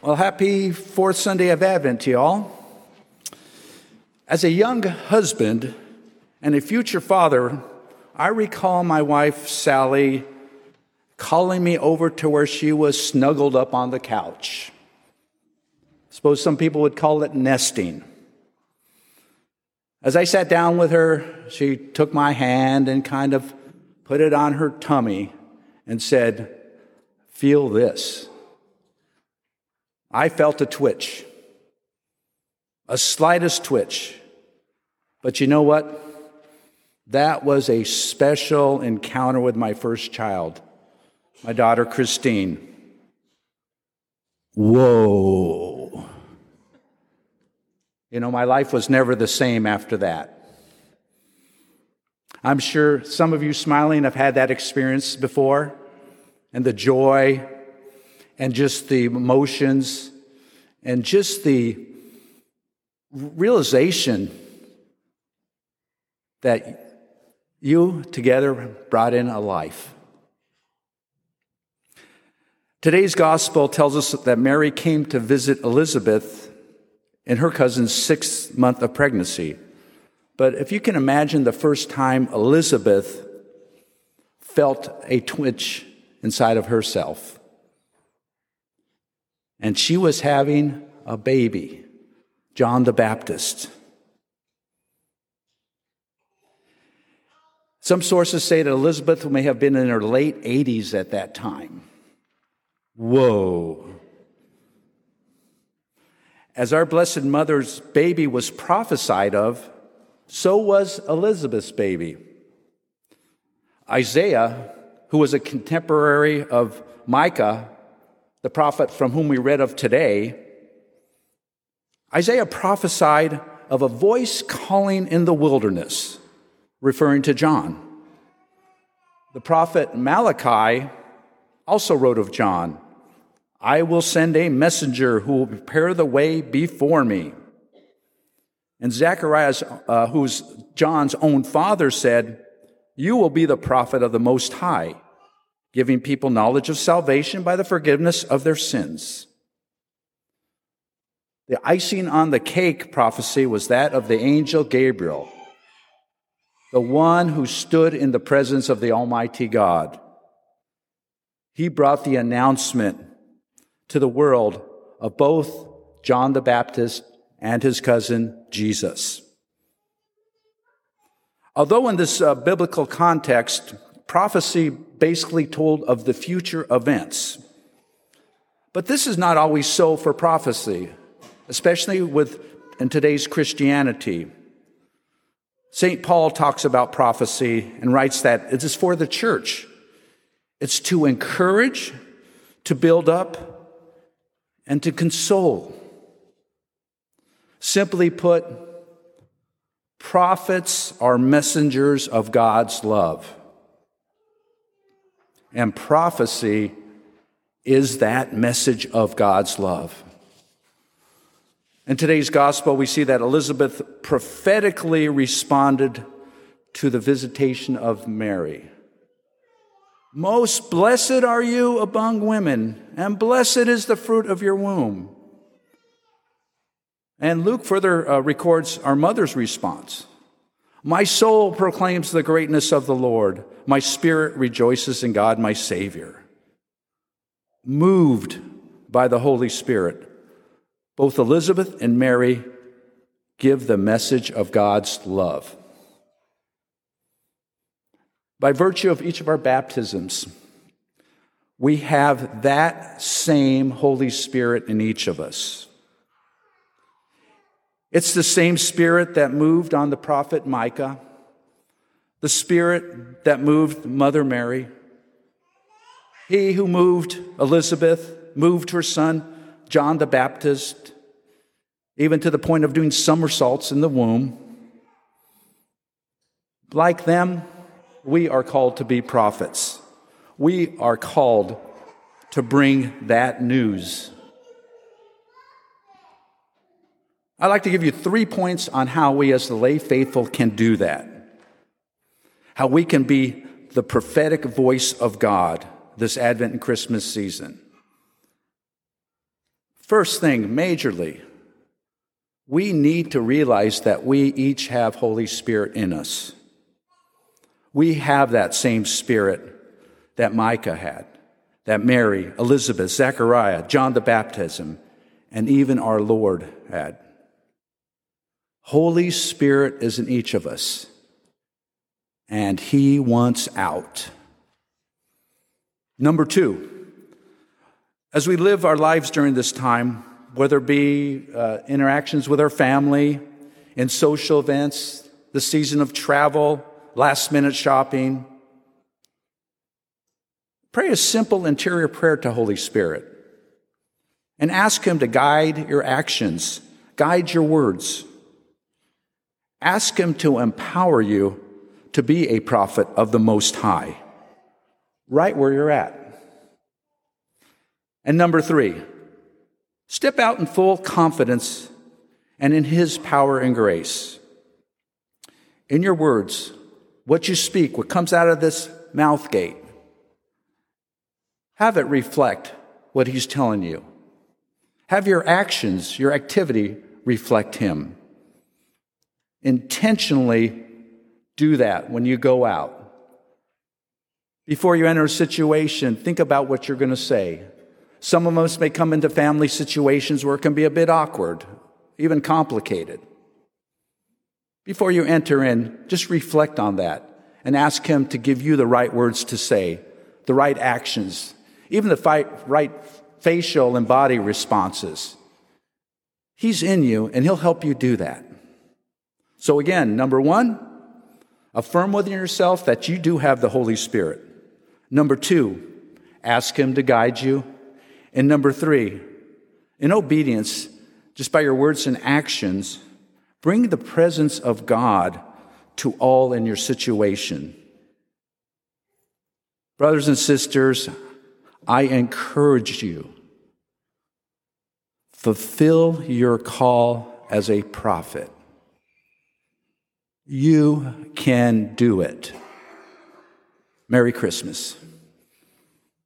Well, happy fourth Sunday of Advent to y'all. As a young husband and a future father, I recall my wife, Sally, calling me over to where she was snuggled up on the couch. Suppose some people would call it nesting. As I sat down with her, she took my hand and kind of put it on her tummy and said, Feel this. I felt a twitch, a slightest twitch. But you know what? That was a special encounter with my first child, my daughter Christine. Whoa. You know, my life was never the same after that. I'm sure some of you smiling have had that experience before, and the joy and just the emotions and just the realization that you together brought in a life. Today's gospel tells us that Mary came to visit Elizabeth in her cousin's sixth month of pregnancy. But if you can imagine the first time Elizabeth felt a twitch inside of herself, and she was having a baby, John the Baptist. Some sources say that Elizabeth may have been in her late 80s at that time. Whoa. As our Blessed Mother's baby was prophesied of, so was Elizabeth's baby. Isaiah, who was a contemporary of Micah, the prophet from whom we read of today, Isaiah prophesied of a voice calling in the wilderness, referring to John. The prophet Malachi also wrote of John I will send a messenger who will prepare the way before me. And Zacharias, uh, who's John's own father, said, You will be the prophet of the Most High giving people knowledge of salvation by the forgiveness of their sins. The icing on the cake prophecy was that of the angel Gabriel, the one who stood in the presence of the Almighty God. He brought the announcement to the world of both John the Baptist and his cousin Jesus. Although in this uh, biblical context, prophecy basically told of the future events. But this is not always so for prophecy, especially with in today's Christianity. St. Paul talks about prophecy and writes that it is for the church. It's to encourage, to build up, and to console. Simply put, prophets are messengers of God's love. And prophecy is that message of God's love. In today's gospel, we see that Elizabeth prophetically responded to the visitation of Mary. Most blessed are you among women, and blessed is the fruit of your womb. And Luke further uh, records our mother's response. My soul proclaims the greatness of the Lord. My spirit rejoices in God, my Savior. Moved by the Holy Spirit, both Elizabeth and Mary give the message of God's love. By virtue of each of our baptisms, we have that same Holy Spirit in each of us. It's the same spirit that moved on the prophet Micah, the spirit that moved Mother Mary. He who moved Elizabeth, moved her son John the Baptist, even to the point of doing somersaults in the womb. Like them, we are called to be prophets. We are called to bring that news I'd like to give you three points on how we, as the lay faithful, can do that. How we can be the prophetic voice of God this Advent and Christmas season. First thing, majorly, we need to realize that we each have Holy Spirit in us. We have that same spirit that Micah had, that Mary, Elizabeth, Zechariah, John the Baptism, and even our Lord had. Holy Spirit is in each of us, and He wants out. Number two, as we live our lives during this time, whether it be uh, interactions with our family, in social events, the season of travel, last minute shopping, pray a simple interior prayer to Holy Spirit and ask Him to guide your actions, guide your words. Ask Him to empower you to be a prophet of the Most High, right where you're at. And number three, step out in full confidence and in His power and grace. In your words, what you speak, what comes out of this mouth gate, have it reflect what He's telling you. Have your actions, your activity reflect Him. Intentionally do that when you go out. Before you enter a situation, think about what you're going to say. Some of us may come into family situations where it can be a bit awkward, even complicated. Before you enter in, just reflect on that and ask Him to give you the right words to say, the right actions, even the right facial and body responses. He's in you and He'll help you do that. So, again, number one, affirm within yourself that you do have the Holy Spirit. Number two, ask Him to guide you. And number three, in obedience, just by your words and actions, bring the presence of God to all in your situation. Brothers and sisters, I encourage you fulfill your call as a prophet. You can do it. Merry Christmas.